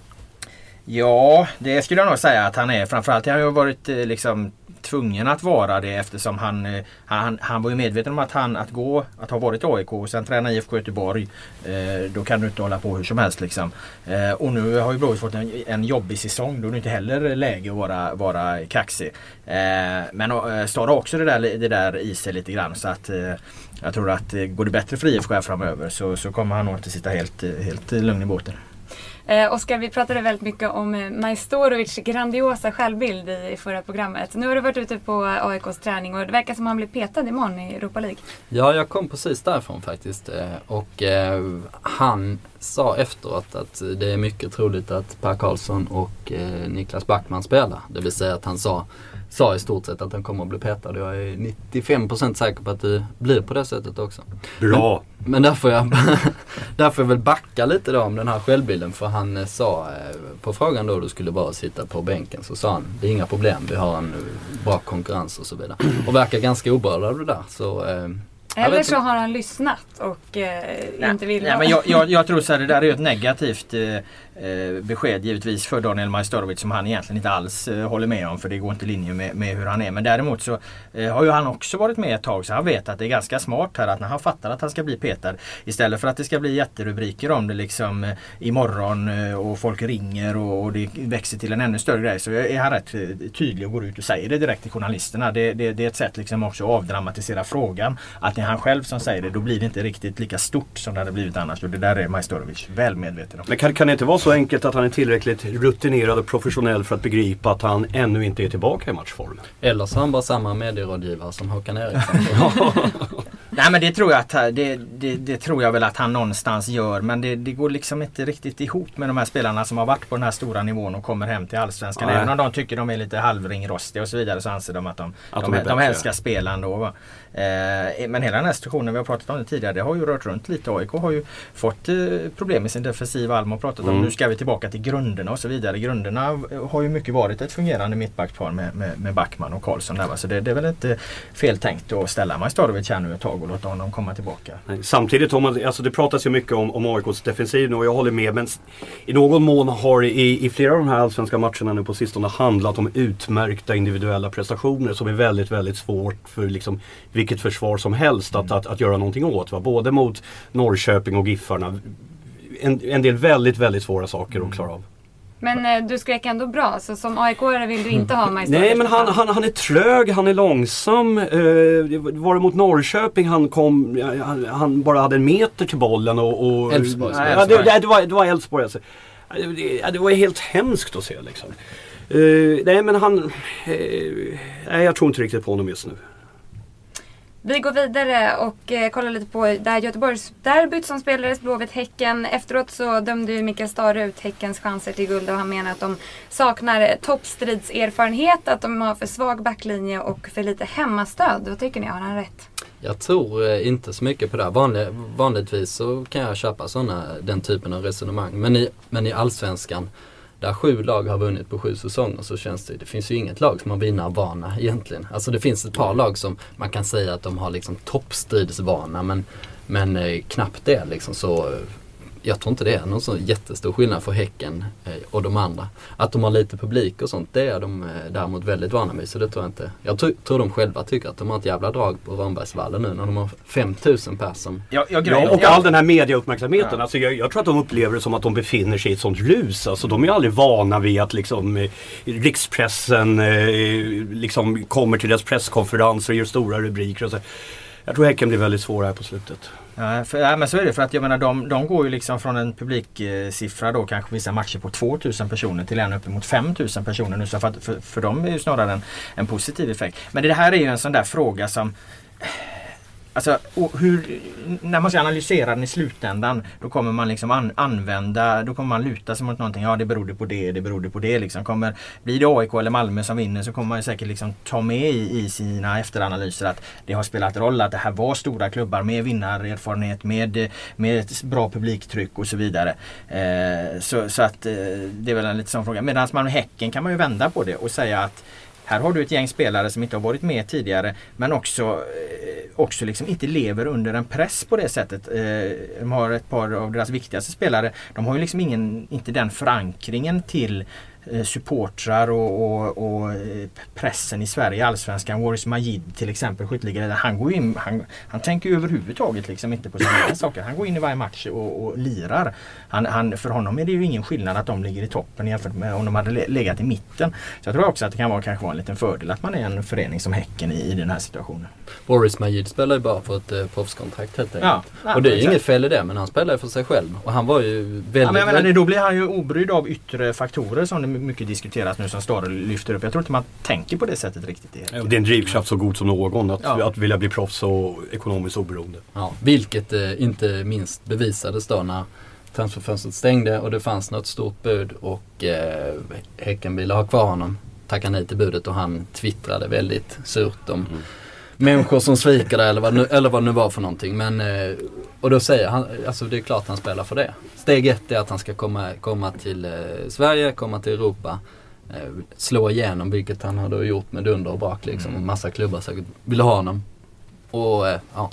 Ja, det skulle jag nog säga att han är. Framförallt har han ju varit liksom tvungen att vara det eftersom han, eh, han, han var ju medveten om att han att gå, att ha varit AIK och sen träna IFK Göteborg. Eh, då kan du inte hålla på hur som helst liksom. Eh, och nu har ju Blåvitt fått en, en jobbig säsong. Då är det inte heller läge att vara, vara kaxig. Eh, men eh, Stad har också det där, det där i sig lite grann. Så att eh, jag tror att eh, går det bättre för IFK framöver så, så kommer han nog inte sitta helt, helt lugn i båten. Eh, Oskar, vi pratade väldigt mycket om eh, Majstorovics grandiosa självbild i förra programmet. Nu har du varit ute på AIKs träning och det verkar som att han blir petad imorgon i Europa League. Ja, jag kom precis därifrån faktiskt. Eh, och eh, han sa efteråt att det är mycket troligt att Per Karlsson och eh, Niklas Backman spelar. Det vill säga att han sa sa i stort sett att han kommer att bli petad. Jag är 95% säker på att det blir på det sättet också. Bra! Men, men där, får jag, <laughs> där får jag väl backa lite då om den här självbilden. För han eh, sa eh, på frågan då du skulle bara sitta på bänken så sa han det är inga problem, vi har en eh, bra konkurrens och så vidare. Och verkar ganska oberörd av det där. Så, Eller så har han lyssnat och eh, inte vill Nej, ha- men jag, jag, jag tror så här, det där är ett negativt eh, eh, besked givetvis för Daniel Majstorovic som han egentligen inte alls eh, håller med om för det går inte i linje med, med hur han är. Men däremot så eh, har ju han också varit med ett tag så han vet att det är ganska smart här att när han fattar att han ska bli petad istället för att det ska bli jätterubriker om det liksom eh, imorgon eh, och folk ringer och, och det växer till en ännu större grej så är han rätt tydlig och går ut och säger det direkt till journalisterna. Det, det, det är ett sätt liksom också att avdramatisera frågan. Att det är han själv som säger det då blir det inte riktigt lika stort som det hade blivit annars och det där är Majstorovic väl medveten om. Men kan, kan det inte vara så enkelt att han är tillräckligt rutinerad och professionell för att begripa att han ännu inte är tillbaka i matchform? Eller så har han bara samma medierådgivare som Håkan Eriksson. <laughs> Nej men det tror jag att det, det, det tror jag väl att han någonstans gör men det, det går liksom inte riktigt ihop med de här spelarna som har varit på den här stora nivån och kommer hem till Allsvenskan. Även om de tycker de är lite halvringrostiga och så vidare så anser de att de, Att de, de de, bättre. älskar spel ändå. Eh, men hela den här situationen, vi har pratat om det tidigare, det har ju rört runt lite. AIK har ju fått eh, problem med sin defensiva. Alm har pratat om Mm. nu ska vi tillbaka till grunderna och så vidare. Grunderna har ju mycket varit ett fungerande mittbackspar med, med, med Backman och Karlsson där. Så det, det är väl inte fel tänkt att ställa Majstorovic här nu ett tag och låta honom komma tillbaka. Nej, Samtidigt, om man, alltså det pratas ju mycket om, om AIKs defensiv nu och jag håller med. Men i någon mån har i, i flera av de här allsvenska matcherna nu på sistone handlat om utmärkta individuella prestationer som är väldigt, väldigt svårt för liksom vilket försvar som helst att, att, att göra någonting åt. Va? Både mot Norrköping och Giffarna. En, en del väldigt, väldigt svåra saker att klara av. Men eh, du skrek ändå bra, så som AIK-are vill du inte ha Majstorovic Nej men han, han, han är trög, han är långsam. Eh, var det mot Norrköping han kom, han, han bara hade en meter till bollen och... och Elfsborg, ja, det, det, det var, det var Elfsborg alltså. Det, det var helt hemskt att se liksom. Eh, nej men han... eh, nej jag tror inte riktigt på honom just nu. Vi går vidare och eh, kollar lite på det här Göteborgsderbyt som spelades, Blåvitt-Häcken. Efteråt så dömde ju Mikael Stare ut Häckens chanser till guld och han menar att de saknar toppstridserfarenhet, att de har för svag backlinje och för lite hemmastöd. Vad tycker ni? Har han rätt? Jag tror eh, inte så mycket på det. Vanlig, vanligtvis så kan jag köpa såna, den typen av resonemang. Men i, men i Allsvenskan där sju lag har vunnit på sju säsonger så känns det, det finns ju inget lag som har vinnarvana egentligen. Alltså det finns ett par lag som man kan säga att de har liksom toppstridsvana men, men eh, knappt det liksom så eh, jag tror inte det är någon så jättestor skillnad för Häcken eh, och de andra. Att de har lite publik och sånt, det är de eh, däremot väldigt vana vid. Så det tror jag inte. Jag tror, tror de själva tycker att de har ett jävla drag på Rambergsvallen nu när de har 5000 pers som Jag, Ja, och all den här mediauppmärksamheten. Ja. Alltså jag, jag tror att de upplever det som att de befinner sig i ett sånt rus. Alltså de är aldrig vana vid att liksom eh, rikspressen eh, liksom kommer till deras presskonferenser och gör stora rubriker. Och så. Jag tror Häcken blir väldigt svåra här på slutet. Ja, för, ja, men så är det för att jag menar de, de går ju liksom från en publiksiffra då kanske vissa matcher på 2000 personer till en uppemot 5000 personer nu. Så för, för, för dem är ju snarare en, en positiv effekt. Men det här är ju en sån där fråga som Alltså hur, när man ska analysera den i slutändan då kommer man liksom an, använda, då kommer man luta sig mot någonting. Ja det berodde på det, det berodde på det. Liksom. Kommer, blir det AIK eller Malmö som vinner så kommer man säkert liksom ta med i, i sina efteranalyser att det har spelat roll att det här var stora klubbar med vinnarerfarenhet, med, med ett bra publiktryck och så vidare. Eh, så, så att eh, det är väl en lite sån fråga. Medan man med Häcken kan man ju vända på det och säga att här har du ett gäng spelare som inte har varit med tidigare men också, eh, också liksom inte lever under en press på det sättet. Eh, de har ett par av deras viktigaste spelare. De har ju liksom ingen, inte den förankringen till supportrar och, och, och eh, pressen i Sverige, allsvenskan, Waris Majid till exempel, skytteligaledaren. Han går in, han, han tänker överhuvudtaget liksom inte på sina saker. Han går in i varje match och, och lirar. Han, han, för honom är det ju ingen skillnad att de ligger i toppen jämfört med om de hade legat i mitten. Så jag tror också att det kan vara, kanske vara en liten fördel att man är en förening som Häcken i, i den här situationen. Boris Majid spelar ju bara för ett eh, proffskontrakt helt enkelt. Ja, och det är exakt. inget fel i det men han spelar ju för sig själv. Och han var ju väldigt... Ja, men jag menar, då blir han ju obrydd av yttre faktorer som det mycket diskuteras nu som Stare lyfter upp. Jag tror inte man tänker på det sättet riktigt. Det är en drivkraft så god som någon att, Ja. att vilja bli proffs och ekonomiskt oberoende. Ja, vilket eh, inte minst bevisades då när transferfönstret stängde och det fanns något stort bud och eh, Häcken ville ha kvar honom. Tackade nej till budet och han twittrade väldigt surt om människor som sviker det eller vad, nu, eller vad det nu var för någonting. Men, eh, och då säger han, alltså det är klart han spelar för det. Steg ett är att han ska komma, komma till eh, Sverige, komma till Europa. Eh, slå igenom vilket han har då gjort med dunder och brak liksom. Och massa klubbar säkert ville ha honom. Och ja.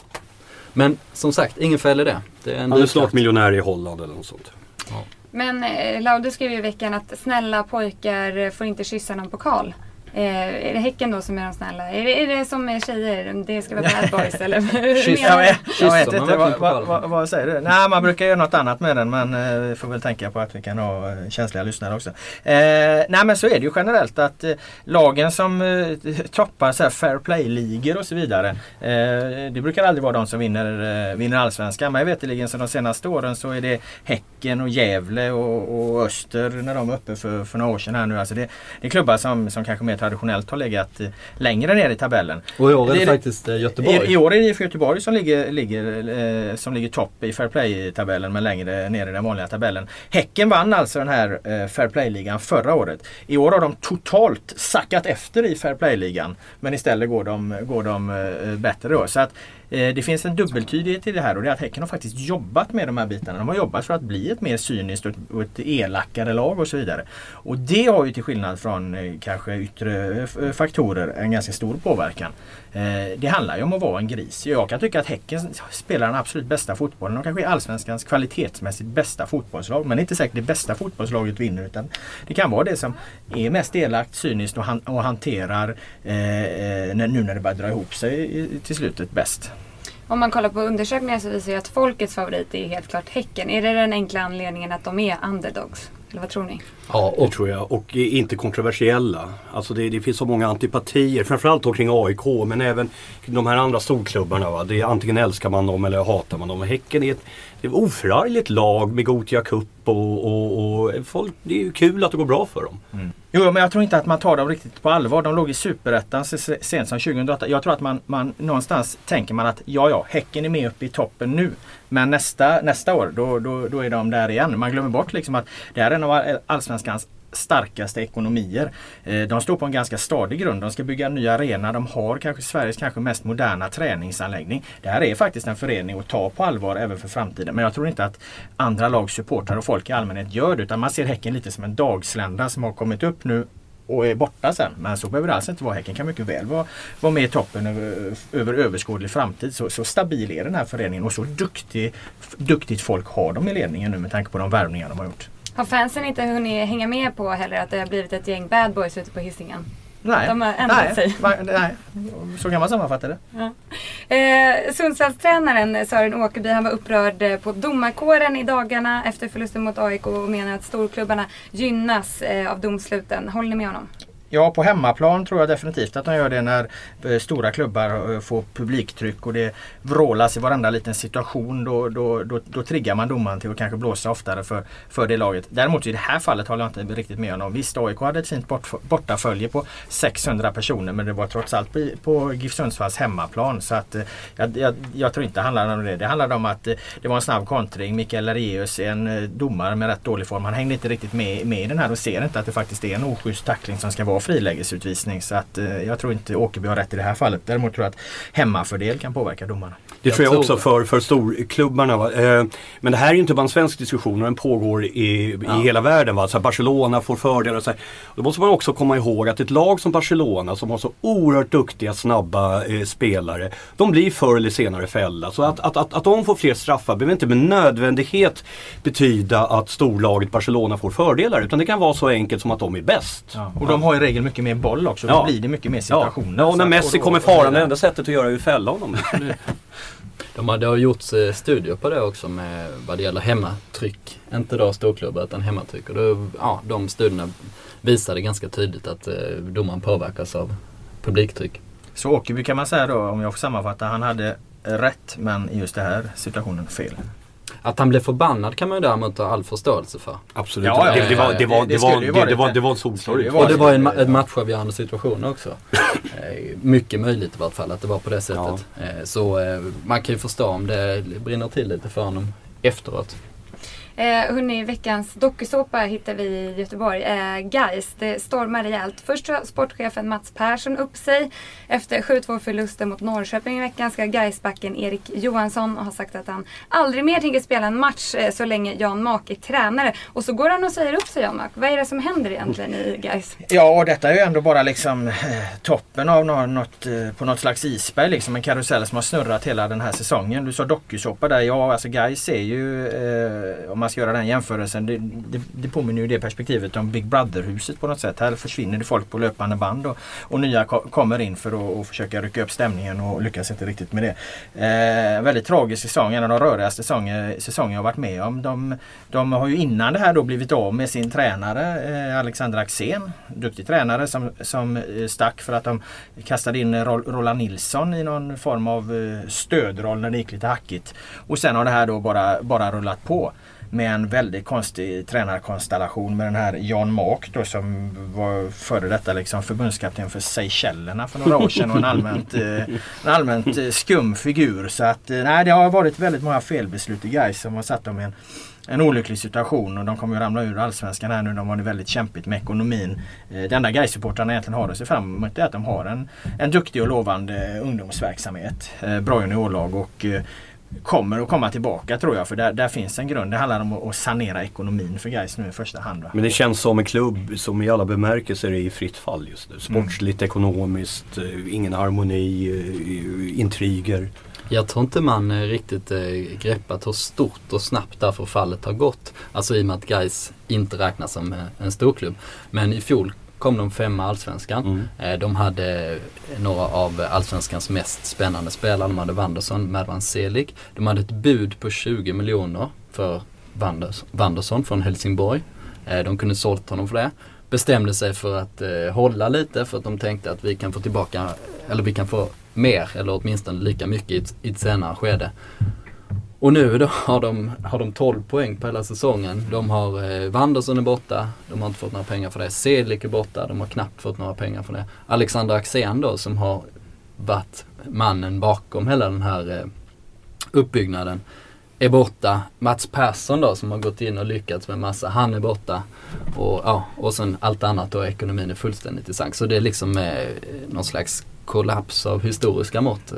Men som sagt, ingen fel i det. det är en Han är snart miljonär i Holland eller något sånt. Men eh, Laude skrev ju i veckan att snälla pojkar får inte kyssa någon pokal. Eh, är det Häcken då som är de snälla? Är det, är det som är tjejer? Det ska vara bad <laughs> boys eller? Kyss. Jag vet, jag vet inte, vad, vad, vad, vad säger du? Nej, man brukar göra något annat med den men eh, vi får väl tänka på att vi kan ha eh, känsliga lyssnare också. Eh, nej men så är det ju generellt att eh, lagen som eh, toppar så här fair play-ligor och så vidare. Eh, det brukar aldrig vara de som vinner, eh, vinner allsvenskan. Men veterligen så de senaste åren så är det Häcken och Gävle och, och Öster när de är uppe för, för några år sedan här nu. Alltså det, det är klubbar som, som kanske mer traditionellt har legat längre ner i tabellen. Och i år är det, Det faktiskt eh, Göteborg. I, I år är det IFK Göteborg som ligger, ligger, eh, som ligger topp i Fair Play-tabellen men längre ner i den vanliga tabellen. Häcken vann alltså den här eh, Fair Play-ligan förra året. I år har de totalt sackat efter i Fair Play-ligan. Men istället går de, går de eh, bättre då. Så att Eh, det finns en dubbeltydighet i det här och det är att Häcken har faktiskt jobbat med de här bitarna. De har jobbat för att bli ett mer cyniskt och ett, elakare lag och så vidare. Och det har ju till skillnad från eh, kanske yttre eh, faktorer en ganska stor påverkan. Det handlar ju om att vara en gris. Jag kan tycka att Häcken spelar den absolut bästa fotbollen. De kanske är Allsvenskans kvalitetsmässigt bästa fotbollslag. Men det är inte säkert det bästa fotbollslaget vinner. Utan det kan vara det som är mest elakt, cyniskt och, han, och hanterar eh, nu när det börjar dra ihop sig till slutet bäst. Om man kollar på undersökningar så visar ju att folkets favorit är helt klart Häcken. Är det den enkla anledningen att de är underdogs? Eller vad tror ni? Ja, Det och tror jag. Och inte kontroversiella. Alltså det, det finns så många antipatier. Framförallt kring AIK men även de här andra storklubbarna. Va? Det är, antingen älskar man dem eller hatar man dem. Häcken är ett, det är oförargligt lag med Gothia Cup och, och, och folk, det är ju kul att det går bra för dem. Mm. Jo, men jag tror inte att man tar dem riktigt på allvar. De låg i Superettan så sent som 2008. Jag tror att man, man någonstans tänker man att ja, ja, Häcken är med uppe i toppen nu. Men nästa, nästa år, då, då, då är de där igen. Man glömmer bort liksom att det här är en av Allsvenskans starkaste ekonomier. Eh, de står på en ganska stadig grund. De ska bygga en ny arena. De har kanske Sveriges kanske mest moderna träningsanläggning. Det här är faktiskt en förening att ta på allvar även för framtiden. Men jag tror inte att andra lags supportrar och folk i allmänhet gör det. Utan man ser Häcken lite som en dagslända som har kommit upp nu och är borta sen. Men så behöver det alls inte vara. Häcken kan mycket väl vara, vara med i toppen över, över överskådlig framtid. Så, så stabil är den här föreningen och så duktig, duktigt folk har de i ledningen nu med tanke på de värvningar de har gjort. Har fansen inte hunnit hänga med på heller att det har blivit ett gäng bad boys ute på Hisingen? Nej, De har ändrat nej, sig. va- nej, så kan man sammanfatta det. Eh, Sundsvallstränaren Sören Åkerby han var upprörd eh, på domarkåren i dagarna efter förlusten mot AIK och menar att storklubbarna gynnas eh, av domsluten. Håller ni med honom? Ja, på hemmaplan tror jag definitivt att de gör det när eh, stora klubbar eh, får publiktryck och det vrålas i varenda liten situation. Då, då, då, då triggar man domaren till att kanske blåsa oftare för, för det laget. Däremot i det här fallet håller jag inte riktigt med honom. Visst, AIK hade ett fint bort, bortafölje på 600 personer men det var trots allt på, på GIF Sundsvalls hemmaplan. Så att, eh, jag, jag, jag tror inte det handlade om det. Det handlade om att eh, det var en snabb kontring. Mikael Lareus är en eh, domare med rätt dålig form. Han hängde inte riktigt med, med i den här och ser inte att det faktiskt är en oschysst tackling som ska vara frilägesutvisning. Så att eh, jag tror inte Åkerby har rätt i det här fallet. Däremot tror jag att hemmafördel kan påverka domarna. Det Jag tror jag också för, för storklubbarna. Va? Eh, men det här är ju inte bara en svensk diskussion och den pågår i, Ja. i hela världen. Va? Så Barcelona får fördelar och så här. Då måste man också komma ihåg att ett lag som Barcelona som har så oerhört duktiga, snabba eh, spelare. De blir förr eller senare fällda. Så att, att, att, att de får fler straffar behöver inte med nödvändighet betyda att storlaget Barcelona får fördelar. Utan det kan vara så enkelt som att de är bäst. Ja, och de har i regel mycket mer boll också. Ja. Då blir det mycket mer situationer. ja och när Messi och då- kommer farande, det enda sättet att göra är att fälla honom. De hade det har gjorts eh, studier på det också med vad det gäller hemmatryck. Inte då storklubbar utan hemmatryck. Och då, ja, de studierna visade ganska tydligt att eh, domaren påverkas av publiktryck. Så Åkerby kan man säga då, om jag får sammanfatta, han hade rätt men i just den här situationen fel. Att han blev förbannad kan man ju däremot ha all förståelse för. Absolut. Ja, ja, det, det, var, det, var, det- det, det var, det, var, det. var en solklar. Och det var en, Ja. en matchavgörande situation också. <laughs> Eh, Mycket möjligt i vart fall att det var på det sättet. Eh, Så eh, man kan ju förstå om det brinner till lite för honom efteråt. Eh, hörni, veckans dokusåpa hittar vi i Göteborg. Eh, Geist, det stormar rejält. Först har sportchefen Mats Persson upp sig. Efter 7-2 förlusten mot Norrköping i veckan ska Geistbacken Erik Johansson ha sagt att han aldrig mer tänker spela en match eh, så länge Jan Mak är tränare. Och så går han och säger upp sig Jan Mak. Vad är det som händer egentligen i Geist? Ja, och detta är ju ändå bara liksom eh, toppen av något, eh, på något slags isberg. Liksom en karusell som har snurrat hela den här säsongen. Du sa dokusåpa där. Ja, alltså Gais är ju, eh, om man ska göra den jämförelsen, det, det, det påminner ju det perspektivet om Big Brother-huset på något sätt. Här försvinner det folk på löpande band och, och nya ko- kommer in för att och försöka rycka upp stämningen och lyckas inte riktigt med det. Eh, väldigt tragisk säsong, en av de rörigaste säsonger, säsonger jag varit med om. De, de har ju innan det här då blivit av med sin tränare eh, Alexander Axén. Duktig tränare som, som eh, stack för att de kastade in Roland Nilsson i någon form av eh, stödroll när det gick lite hackigt. Och sen har det här då bara, bara rullat på. Med en väldigt konstig tränarkonstellation med den här Jan Mak då som var före detta liksom förbundskapten för Seychellerna för några år sedan och en allmänt, eh, en allmänt eh, skum figur. Så att eh, nej det har varit väldigt många felbeslut i Gais som har satt dem i en en olycklig situation och de kommer ju ramla ur Allsvenskan här nu. De har det väldigt kämpigt med ekonomin. Det enda Gais-supportrarna egentligen har att se fram emot är att de har en, en duktig och lovande ungdomsverksamhet. Bra juniorlag och kommer att komma tillbaka tror jag. För där, där finns en grund. Det handlar om att sanera ekonomin för Gais nu i första hand. Va? Men det känns som en klubb som i alla bemärkelser är i fritt fall just nu. Sportsligt, ekonomiskt, eh, ingen harmoni, eh, intriger. Jag tror inte man eh, riktigt eh, greppat hur stort och snabbt därför fallet har gått. Alltså i och med att Gais inte räknas som en storklubb. Men i fjol kom de femma i Allsvenskan. Mm. Eh, De hade några av Allsvenskans mest spännande spelare. De hade Wanderson, Madvan Selig. De hade ett bud på 20 miljoner för Wanders- Wanderson från Helsingborg. Eh, De kunde sålt honom för det. Bestämde sig för att eh, hålla lite för att de tänkte att vi kan få tillbaka, eller vi kan få mer eller åtminstone lika mycket i ett senare skede. Och nu då har de, har de 12 poäng på hela säsongen. De har eh, Wanderson är borta, de har inte fått några pengar för det. Sedlik är borta, de har knappt fått några pengar för det. Alexander Axén då som har varit mannen bakom hela den här eh, uppbyggnaden är borta. Mats Persson då som har gått in och lyckats med massa, han är borta. Och, ja, och sen allt annat då, ekonomin är fullständigt i sank. Så det är liksom eh, någon slags kollaps av historiska mått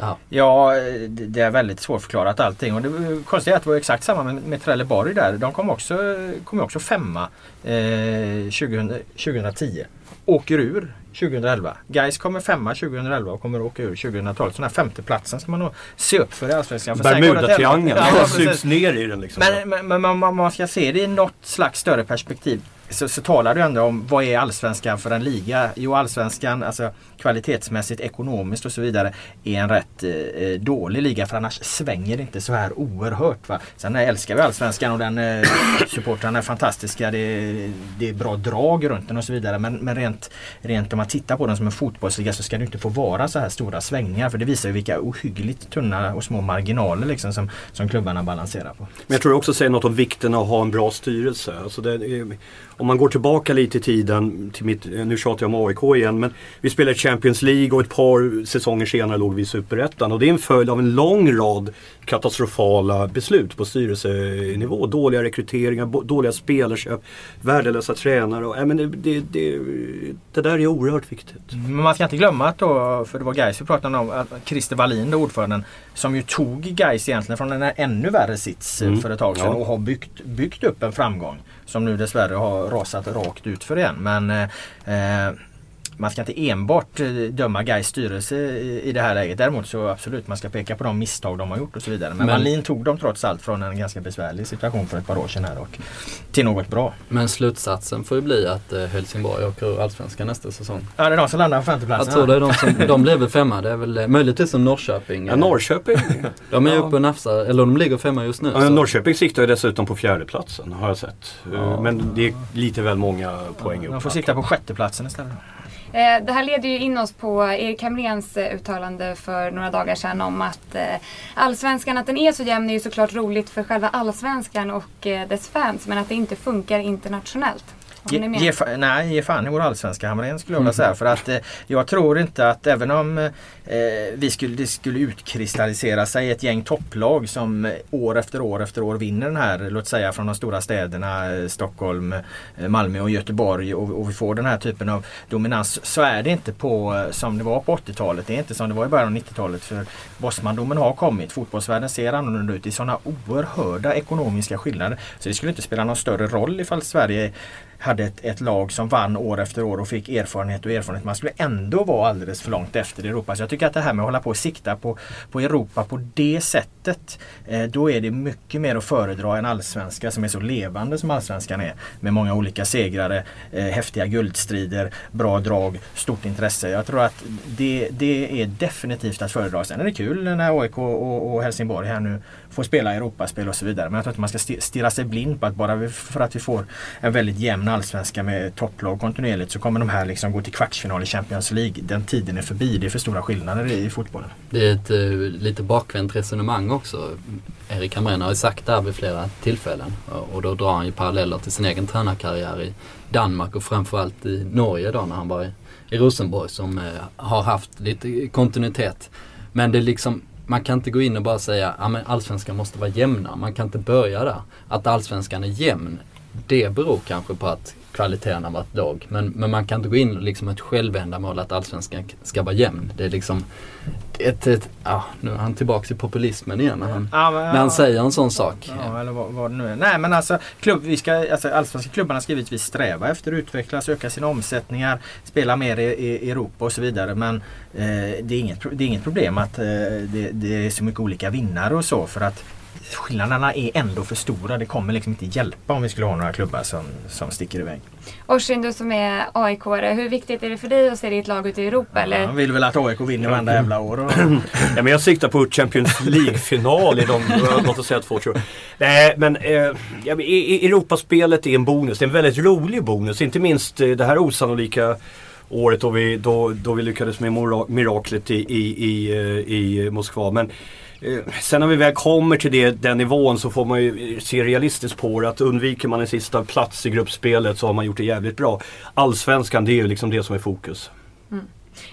här. Ja, det är väldigt svårförklarat allting. Och det konstiga är att det var exakt samma med, med Trelleborg där. De kom också, kom också femma eh, 2000, 2010. Åker ur 2011. Gais kommer femma 2011 och kommer att åka ur 2012. Så den här femteplatsen ska man nog se upp för i Allsvenskan. Bermudatriangeln, Ja, precis. sugs ner i den liksom. Men, men, men om man ska se det i något slags större perspektiv så, så talar du ändå om vad är allsvenskan för en liga? Jo allsvenskan alltså kvalitetsmässigt, ekonomiskt och så vidare är en rätt eh, eh, dålig liga för annars svänger det inte så här oerhört. Va? Sen älskar vi allsvenskan och den eh, supportrarna är fantastiska. Det, det är bra drag runt den och så vidare. Men, men rent, rent om man tittar på den som en fotbollsliga så ska det inte få vara så här stora svängningar. För det visar ju vilka ohyggligt tunna och små marginaler liksom som, som klubbarna balanserar på. Men jag tror också säger något om vikten av att ha en bra styrelse. Alltså det är, om man går tillbaka lite i tiden, till mitt, nu tjatar jag om AIK igen, men vi spelade Champions League och ett par säsonger senare låg vi i Superettan. Och det är en följd av en lång rad katastrofala beslut på styrelsenivå. Dåliga rekryteringar, dåliga spelarköp, värdelösa tränare. Och, äh, men det, det, det, det där är oerhört viktigt. Men man ska inte glömma att då, för det var Gais vi pratade om, att Christer Wallin, då, ordföranden, som ju tog Gais egentligen från en ännu värre sits mm. för ett tag sedan ja. och har byggt, byggt upp en framgång. Som nu dessvärre har rasat rakt ut för igen. Men eh, eh man ska inte enbart eh, döma Gais styrelse i det här läget. Däremot så absolut man ska peka på de misstag de har gjort och så vidare. Men, Men Wallin tog dem trots allt från en ganska besvärlig situation för ett par år sedan här och till något bra. Men slutsatsen får ju bli att eh, Helsingborg åker ur Allsvenskan nästa säsong. Ja det är de som landar på femteplatsen. Jag tror det är de som, de blir väl femma. Det är väl eh, möjligtvis som Norrköping. Ja Norrköping. <laughs> de är ju ja. uppe och nafsar, eller de ligger femma just nu. Ja, Norrköping siktar ju dessutom på fjärdeplatsen har jag sett. Ja. Men det är lite väl många poäng upp. De får sikta på sjätteplatsen istället. Eh, det här leder ju in oss på Erik Hamréns eh, uttalande för några dagar sedan om att eh, allsvenskan, att den är så jämn är ju såklart roligt för själva allsvenskan och eh, dess fans men att det inte funkar internationellt. Ge, ge, nej, ge fan i vår allsvenska Hamrén skulle jag vilja säga. Mm. För att eh, jag tror inte att även om eh, vi skulle, det skulle utkristallisera sig ett gäng topplag som år efter år efter år vinner den här, låt säga från de stora städerna eh, Stockholm, eh, Malmö och Göteborg och, och, vi får den här typen av dominans så är det inte på eh, som det var på 80-talet. Det är inte som det var i början av 90-talet. För Bosmandomen har kommit. Fotbollsvärlden ser annorlunda ut. Det är sådana oerhörda ekonomiska skillnader. Så det skulle inte spela någon större roll ifall Sverige hade ett, ett, lag som vann år efter år och fick erfarenhet och erfarenhet. Man skulle ändå vara alldeles för långt efter Europa. Så jag tycker att det här med att hålla på och sikta på, på Europa på det sättet. Eh, då är det mycket mer att föredra än allsvenska som är så levande som allsvenskan är. Med många olika segrare, eh, häftiga guldstrider, bra drag, stort intresse. Jag tror att det, det är definitivt att föredra. Sen är det kul när AIK och, och Helsingborg här nu får spela Europaspel och så vidare. Men jag tror inte man ska stirra sig blind på att bara för att vi får en väldigt jämn allsvenska med topplag kontinuerligt så kommer de här liksom gå till kvartsfinal i Champions League. Den tiden är förbi. Det är för stora skillnader i fotbollen. Det är ett uh, lite bakvänt resonemang också. Erik Hamrén har ju sagt det här vid flera tillfällen och då drar han ju paralleller till sin egen tränarkarriär i Danmark och framförallt i Norge då när han var i, i Rosenborg som uh, har haft lite kontinuitet. Men det är liksom man kan inte gå in och bara säga att allsvenskan måste vara jämna. Man kan inte börja där. Att allsvenskan är jämn, det beror kanske på att kvaliteten har varit låg. Men, men man kan inte gå in och liksom ett självändamål att allsvenskan ska vara jämn. Det är liksom ett, ett ja, nu är han tillbaks i populismen igen när han, ja, men, ja, när han säger en sån sak. Ja, eller vad, vad det nu är. Nej men alltså, klubb, vi ska, alltså allsvenska klubbarna ska givetvis sträva efter att utvecklas, öka sina omsättningar, spela mer i, i Europa och så vidare. Men eh, det, är inget, det är inget problem att eh, det, det är så mycket olika vinnare och så för att skillnaderna är ändå för stora. Det kommer liksom inte hjälpa om vi skulle ha några klubbar som, som sticker iväg. Orsin, du som är aik hur viktigt är det för dig att se ditt lag ute i Europa? Eller? Han vill väl att AIK vinner varenda jävla år. Och... <clears throat> ja, men jag siktar på Champions League-final i de, låt oss säga två tror Nej, men eh, ja, Europaspelet är en bonus. Det är en väldigt rolig bonus. Inte minst eh, det här osannolika året då vi, då, då vi lyckades med miraklet i, i, i, eh, i Moskva. Men Eh, sen när vi väl kommer till det, den nivån så får man ju eh, se realistiskt på det. Att undviker man en sista plats i gruppspelet så har man gjort det jävligt bra. Allsvenskan det är ju liksom det som är fokus. Mm.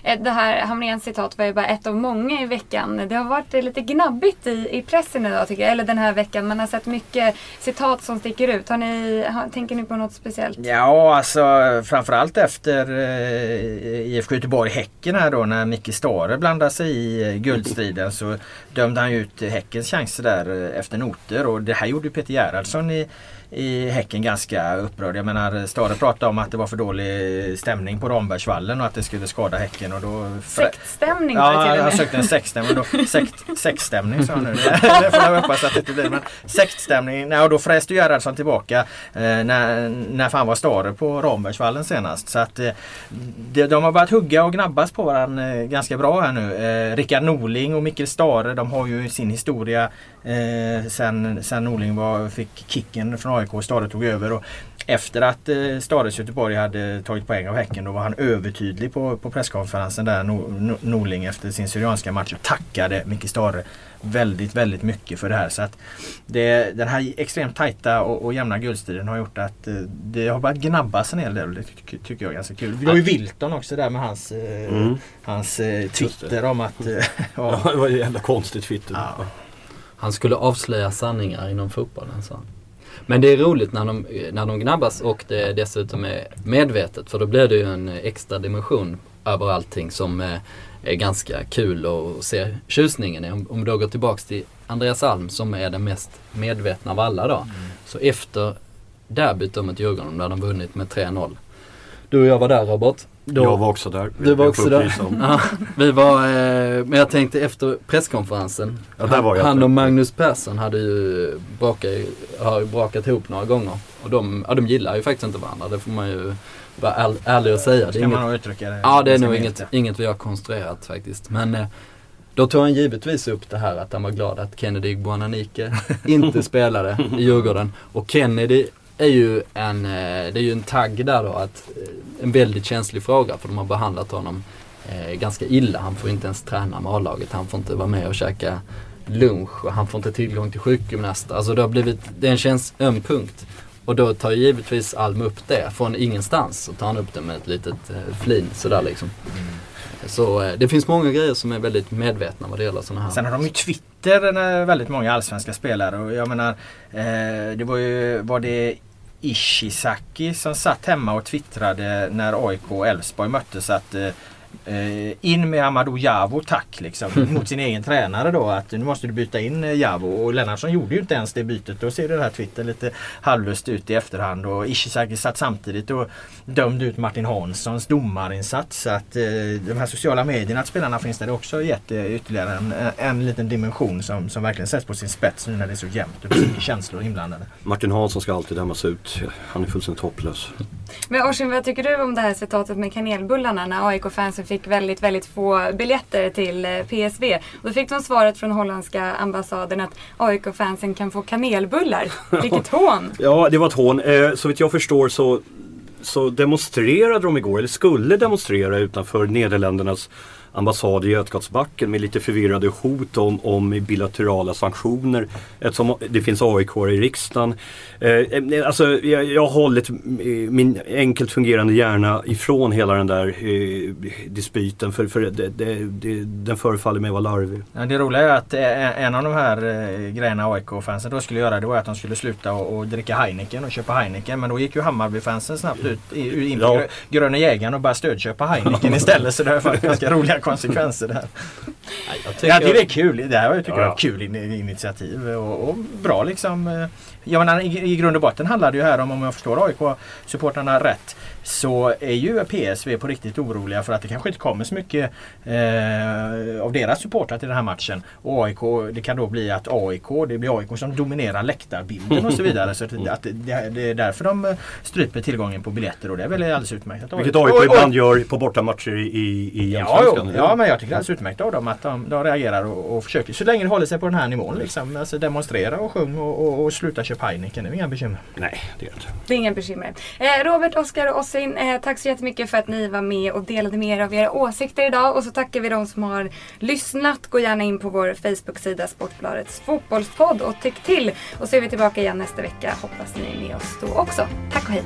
Eh, det här Hamréns citat var ju bara ett av många i veckan. Det har varit lite gnabbigt i, i pressen idag tycker jag. Eller den här veckan. Man har sett mycket citat som sticker ut. Har ni, har, tänker ni på något speciellt? Ja, alltså framförallt efter eh, IFK Göteborg-Häcken här då när Micke Stare blandade sig i eh, guldstriden så dömde han ut Häckens chanser där eh, efter noter. Och det här gjorde ju Peter Gerhardsson i i Häcken ganska upprörd. Jag menar Stare pratade om att det var för dålig stämning på Rambergsvallen och att det skulle skada Häcken. Och då Sektstämning det till och med. Ja, jag sökte en sektstämning. Då, <laughs> sekt, sektstämning sa jag nu. <laughs> det får jag hoppas att det inte blir. Men sektstämning. Nej, och då fräste Gerhardsson tillbaka eh, när, när fan var Stare på Rambergsvallen senast. Så att eh, de, de har börjat hugga och gnabbas på varandra eh, ganska bra här nu. Eh, Rickard Norling och Mikkel Stare de har ju sin historia eh, sen, sen Norling var, fick kicken från AIK och Stare tog över. Och efter att eh, Stades Göteborg hade tagit poäng av Häcken då var han övertydlig på, på presskonferensen där Norling efter sin Syrianska match och tackade Micke Stare väldigt, väldigt mycket för det här. Så att det, Den här extremt tajta och, och jämna guldstriden har gjort att eh, det har börjat gnabbas en hel del och det tycker, tycker jag är ganska kul. Vi har ju Wilton också där med hans, eh, mm. hans eh, Twitter om att... <laughs> ja. det var en jävla konstigt Twitter. Ja. Han skulle avslöja sanningar inom fotbollen sa han. Men det är roligt när de, när de gnabbas och det dessutom är medvetet för då blir det ju en extra dimension över allting som är ganska kul att se tjusningen i. Om, om du då går tillbaks till Andreas Alm som är den mest medvetna av alla då. Mm. Så efter derbyt mot Djurgården, där de vunnit med 3-0. Du och jag var där Robert. Då, jag var också där. Du var också där. ja, vi var, eh, men jag tänkte efter presskonferensen. Ja, där var jag han och Magnus Persson hade ju brakat, har brakat ihop några gånger. Och de, ja, de gillar ju faktiskt inte varandra. Det får man ju vara ärlig och säga. Det är man nog uttrycka det. Ja, det är nog inget, inget vi har konstruerat faktiskt. Men eh, då tog han givetvis upp det här att han var glad att Kennedy Buonanike <laughs> inte spelade i Djurgården. Och Kennedy är ju en, eh, det är ju en tagg där då, att, eh, en väldigt känslig fråga för de har behandlat honom eh, ganska illa. Han får inte ens träna med A-laget, han får inte vara med och käka lunch och han får inte tillgång till sjukgymnast. Alltså det har blivit, det är en öm punkt. Och då tar givetvis Alm upp det från ingenstans så tar han upp det med ett litet eh, flin sådär liksom. Mm. Så eh, det finns många grejer som är väldigt medvetna vad det gäller sådana här. Sen har de ju Twitter väldigt många allsvenska spelare och jag menar eh, det var ju var det Ishizaki som satt hemma och twittrade när AIK och Elfsborg möttes att eh, in med Amadou Javo tack liksom. <laughs> Mot sin egen tränare då att nu måste du byta in eh, Javo. Och Lennartsson gjorde ju inte ens det bytet. Då ser det här Twitter lite halvlöst ut i efterhand. Och Ishizaki satt samtidigt och dömde ut Martin Hanssons domarinsats. Så att eh, de här sociala medierna, att spelarna finns där, det också gett eh, ytterligare en, en liten dimension som, som verkligen sätts på sin spets nu när det är så jämnt och mycket känslor inblandade. Martin Hansson ska alltid dömas ut. Han är fullständigt hopplös. Men Orsin, vad tycker du om det här citatet med kanelbullarna när AIK-fansen fick väldigt, väldigt få biljetter till eh, PSV? Och då fick de svaret från holländska ambassaden att AIK-fansen kan få kanelbullar. <laughs> Vilket hån! ja, det var ett hån. Eh, så vitt jag förstår så, så demonstrerade de igår, eller skulle demonstrera utanför Nederländernas ambassad i Götgatsbacken med lite förvirrade hot om, om bilaterala sanktioner eftersom det finns AIK i riksdagen. Eh, alltså, jag, jag har hållit min enkelt fungerande hjärna ifrån hela den där eh, dispyten för, för det, det, det, den förefaller mig vara larvig. Ja, det roliga är att eh, en av de här eh, grejerna AIK-fansen då skulle göra det var att de skulle sluta och, och, dricka Heineken och köpa Heineken. Men då gick ju Hammarby-fansen snabbt ut in på ja. Gröna Jägaren och bara stödköpa Heineken <laughs> istället. Så det har varit ganska roliga konsekvenser där. <laughs> Jag tycker, jag tycker det är kul. Det här jag tycker ja. jag är kul initiativ och, och bra liksom jag menar, i, i grund och botten handlar det ju här om, om jag förstår AIK-supportrarna rätt, så är ju PSV på riktigt oroliga för att det kanske inte kommer så mycket eh, av deras supportrar till den här matchen. Och AIK, det kan då bli att AIK, det blir AIK som dominerar läktarbilden och så vidare. så att, att det, det, är därför de stryper tillgången på biljetter och det är väl alldeles utmärkt. Att AIK, Vilket AIK ibland gör på bortamatcher i, i ja, ja, men jag tycker det är alldeles utmärkt av dem att de, de reagerar och, och försöker, så länge det håller sig på den här nivån, liksom, alltså demonstrera och sjung och, och, och sluta köpa Heineken. Det är inga bekymmer. Nej, det är det inte. Det är inga bekymmer. Eh, Robert, Oskar och Ossin, eh, tack så jättemycket för att ni var med och delade med er av era åsikter idag. Och så tackar vi de som har lyssnat. Gå gärna in på vår Facebook-sida Sportbladets fotbollspodd och tyck till. Och så är vi tillbaka igen nästa vecka. Hoppas ni är med oss då också. Tack och hej!